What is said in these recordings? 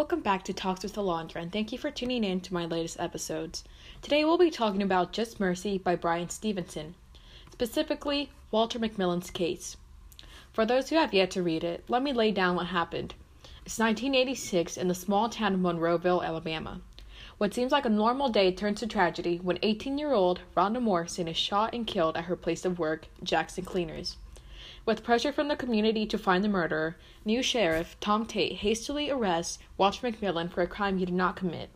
Welcome back to Talks with Alondra, and thank you for tuning in to my latest episodes. Today we'll be talking about Just Mercy by Bryan Stevenson, specifically Walter McMillian's case. For those who have yet to read it, let me lay down what happened. It's 1986 in the small town of Monroeville, Alabama. What seems like a normal day turns to tragedy when 18 year old Rhonda Morrison is shot and killed at her place of work, Jackson Cleaners. With pressure from the community to find the murderer, new sheriff Tom Tate hastily arrests Walter McMillian for a crime he did not commit.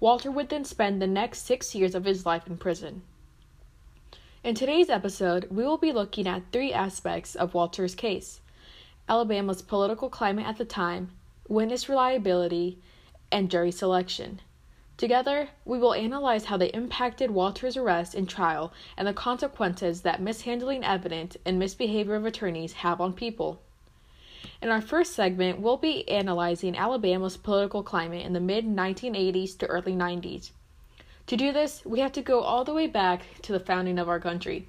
Walter would then spend the next six years of his life in prison. In today's episode, we will be looking at three aspects of Walter's case Alabama's political climate at the time, witness reliability, and jury selection. Together, we will analyze how they impacted Walter's arrest and trial and the consequences that mishandling evidence and misbehavior of attorneys have on people. In our first segment, we'll be analyzing Alabama's political climate in the mid 1980s to early 90s. To do this, we have to go all the way back to the founding of our country.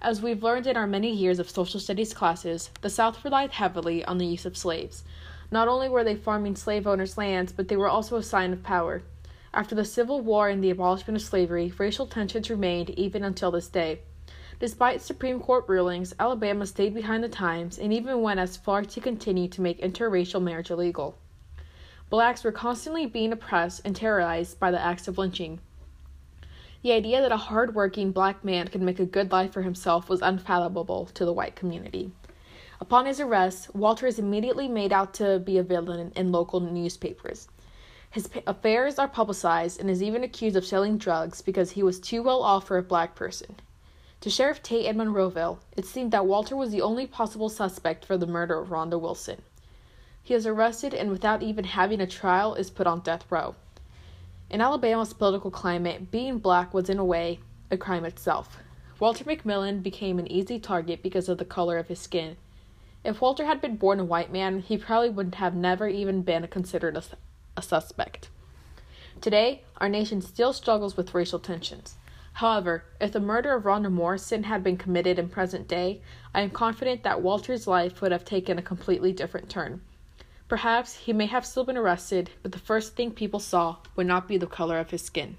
As we've learned in our many years of social studies classes, the South relied heavily on the use of slaves. Not only were they farming slave owners' lands, but they were also a sign of power. After the Civil War and the abolishment of slavery, racial tensions remained even until this day. Despite Supreme Court rulings, Alabama stayed behind the times and even went as far to continue to make interracial marriage illegal. Blacks were constantly being oppressed and terrorized by the acts of lynching. The idea that a hard-working black man could make a good life for himself was unfathomable to the white community. Upon his arrest, Walter is immediately made out to be a villain in local newspapers. His affairs are publicized and is even accused of selling drugs because he was too well off for a black person. To Sheriff Tate and Monroeville, it seemed that Walter was the only possible suspect for the murder of Rhonda Wilson. He is arrested and, without even having a trial, is put on death row. In Alabama's political climate, being black was, in a way, a crime itself. Walter McMillian became an easy target because of the color of his skin. If Walter had been born a white man, he probably would have never even been considered a a suspect. Today, our nation still struggles with racial tensions. However, if the murder of Rhonda Morrison had been committed in present day, I am confident that Walter's life would have taken a completely different turn. Perhaps he may have still been arrested, but the first thing people saw would not be the color of his skin.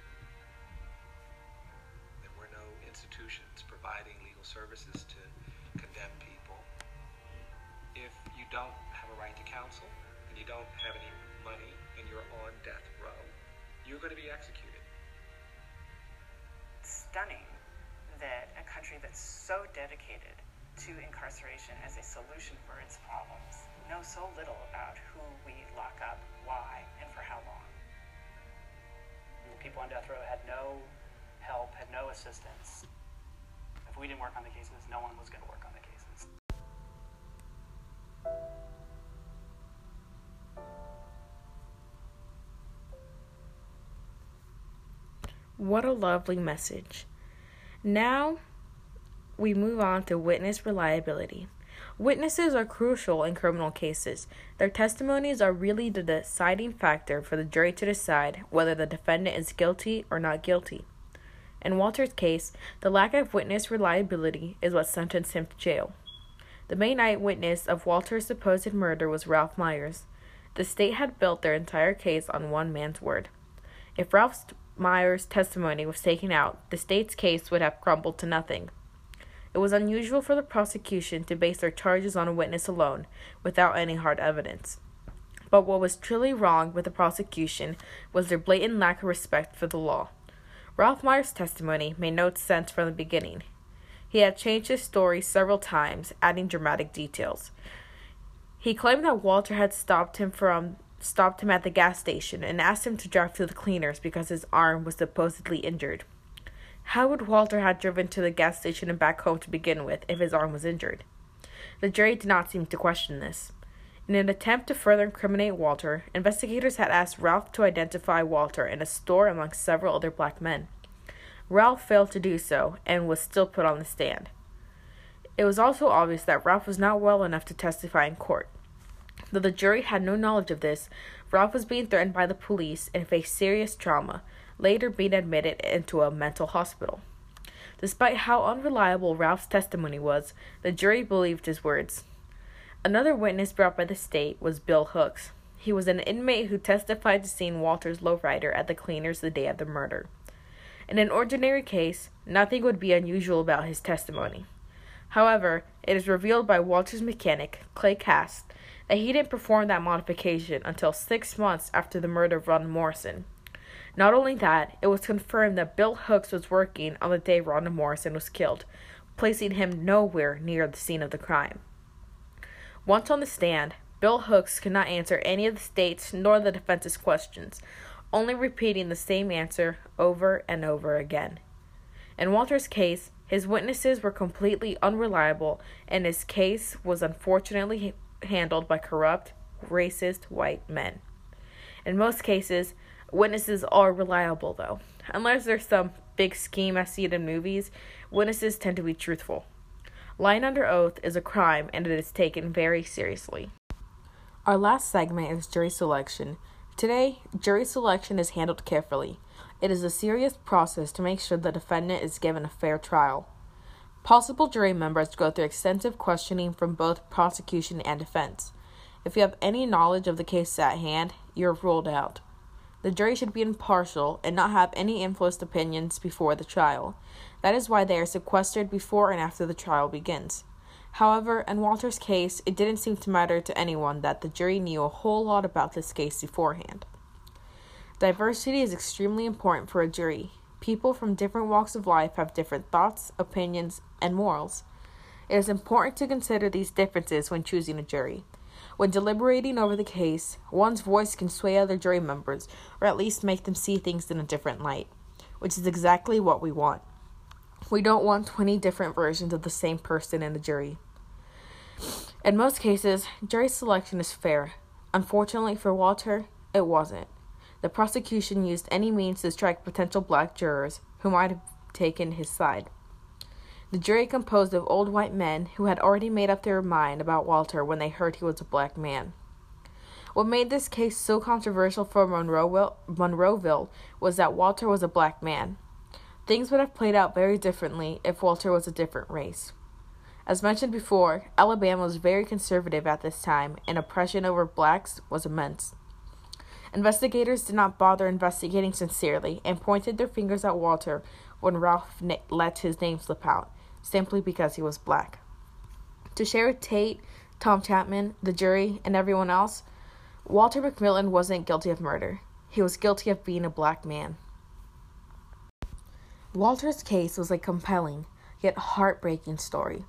services to condemn people. If you don't have a right to counsel and you don't have any money and you're on death row, you're going to be executed. Stunning that a country that's so dedicated to incarceration as a solution for its problems knows so little about who we lock up, why, and for how long. People on death row had no help, had no assistance if we didn't work on the cases, no one was going to work on the cases. What a lovely message. Now we move on to witness reliability. Witnesses are crucial in criminal cases. Their testimonies are really the deciding factor for the jury to decide whether the defendant is guilty or not guilty. In Walter's case, the lack of witness reliability is what sentenced him to jail. The main eyewitness of Walter's supposed murder was Ralph Myers. The state had built their entire case on one man's word. If Ralph Myers' testimony was taken out, the state's case would have crumbled to nothing. It was unusual for the prosecution to base their charges on a witness alone, without any hard evidence. But what was truly wrong with the prosecution was their blatant lack of respect for the law. Ralph Myers' testimony made no sense from the beginning. He had changed his story several times, adding dramatic details. He claimed that Walter had stopped him from stopped him at the gas station and asked him to drive to the cleaners because his arm was supposedly injured. How would Walter have driven to the gas station and back home to begin with if his arm was injured? The jury did not seem to question this. In an attempt to further incriminate Walter, investigators had asked Ralph to identify Walter in a store among several other black men. Ralph failed to do so and was still put on the stand. It was also obvious that Ralph was not well enough to testify in court. Though the jury had no knowledge of this, Ralph was being threatened by the police and faced serious trauma, later being admitted into a mental hospital. Despite how unreliable Ralph's testimony was, the jury believed his words. Another witness brought by the state was Bill Hooks. He was an inmate who testified to seeing Walter's lowrider at the cleaners the day of the murder. In an ordinary case, nothing would be unusual about his testimony. However, it is revealed by Walter's mechanic, Clay Kast, that he didn't perform that modification until six months after the murder of Ron Morrison. Not only that, it was confirmed that Bill Hooks was working on the day Ron Morrison was killed, placing him nowhere near the scene of the crime. Once on the stand, Bill Hooks could not answer any of the state's nor the defense's questions, only repeating the same answer over and over again. In Walter's case, his witnesses were completely unreliable, and his case was unfortunately handled by corrupt, racist white men. In most cases, witnesses are reliable, though. Unless there's some big scheme I see it in movies, witnesses tend to be truthful. Lying under oath is a crime and it is taken very seriously. Our last segment is jury selection. Today, jury selection is handled carefully. It is a serious process to make sure the defendant is given a fair trial. Possible jury members go through extensive questioning from both prosecution and defense. If you have any knowledge of the case at hand, you're ruled out. The jury should be impartial and not have any influenced opinions before the trial. That is why they are sequestered before and after the trial begins. However, in Walter's case, it didn't seem to matter to anyone that the jury knew a whole lot about this case beforehand. Diversity is extremely important for a jury. People from different walks of life have different thoughts, opinions, and morals. It is important to consider these differences when choosing a jury. When deliberating over the case, one's voice can sway other jury members, or at least make them see things in a different light, which is exactly what we want. We don't want 20 different versions of the same person in the jury. In most cases, jury selection is fair. Unfortunately for Walter, it wasn't. The prosecution used any means to strike potential black jurors who might have taken his side. The jury composed of old white men who had already made up their mind about Walter when they heard he was a black man. What made this case so controversial for Monroeville, Monroeville was that Walter was a black man. Things would have played out very differently if Walter was a different race. As mentioned before, Alabama was very conservative at this time, and oppression over blacks was immense. Investigators did not bother investigating sincerely and pointed their fingers at Walter when Ralph let his name slip out, simply because he was black. To Sheriff Tate, Tom Chapman, the jury, and everyone else, Walter McMillian wasn't guilty of murder. He was guilty of being a black man. Walter's case was a compelling, yet heartbreaking story.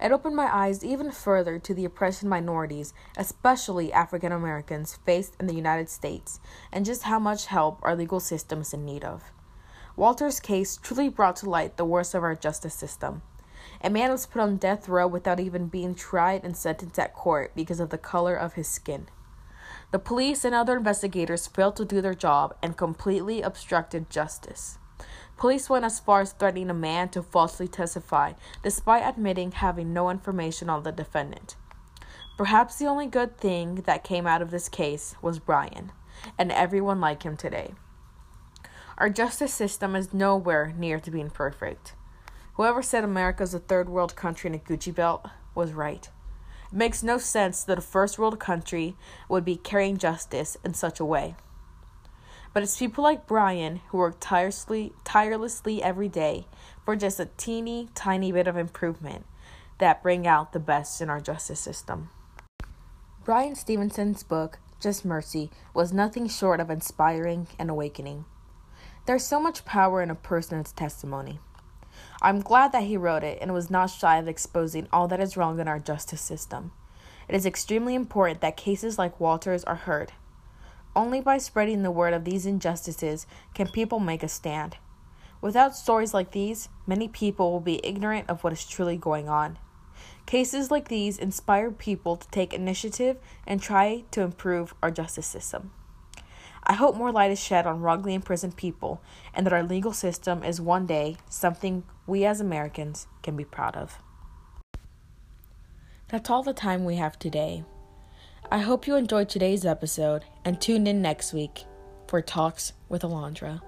It opened my eyes even further to the oppression minorities, especially African Americans, faced in the United States, and just how much help our legal system is in need of. Walter's case truly brought to light the worst of our justice system. A man was put on death row without even being tried and sentenced at court because of the color of his skin. The police and other investigators failed to do their job and completely obstructed justice. Police went as far as threatening a man to falsely testify, despite admitting having no information on the defendant. Perhaps the only good thing that came out of this case was Bryan, and everyone like him today. Our justice system is nowhere near to being perfect. Whoever said America is a third world country in a Gucci belt was right. It makes no sense that a first world country would be carrying justice in such a way. But it's people like Bryan who work tirelessly, tirelessly every day for just a teeny tiny bit of improvement that bring out the best in our justice system. Bryan Stevenson's book, Just Mercy, was nothing short of inspiring and awakening. There's so much power in a person's testimony. I'm glad that he wrote it and was not shy of exposing all that is wrong in our justice system. It is extremely important that cases like Walter's are heard. Only by spreading the word of these injustices can people make a stand. Without stories like these, many people will be ignorant of what is truly going on. Cases like these inspire people to take initiative and try to improve our justice system. I hope more light is shed on wrongly imprisoned people and that our legal system is one day something we as Americans can be proud of. That's all the time we have today. I hope you enjoyed today's episode and tune in next week for Talks with Alondra.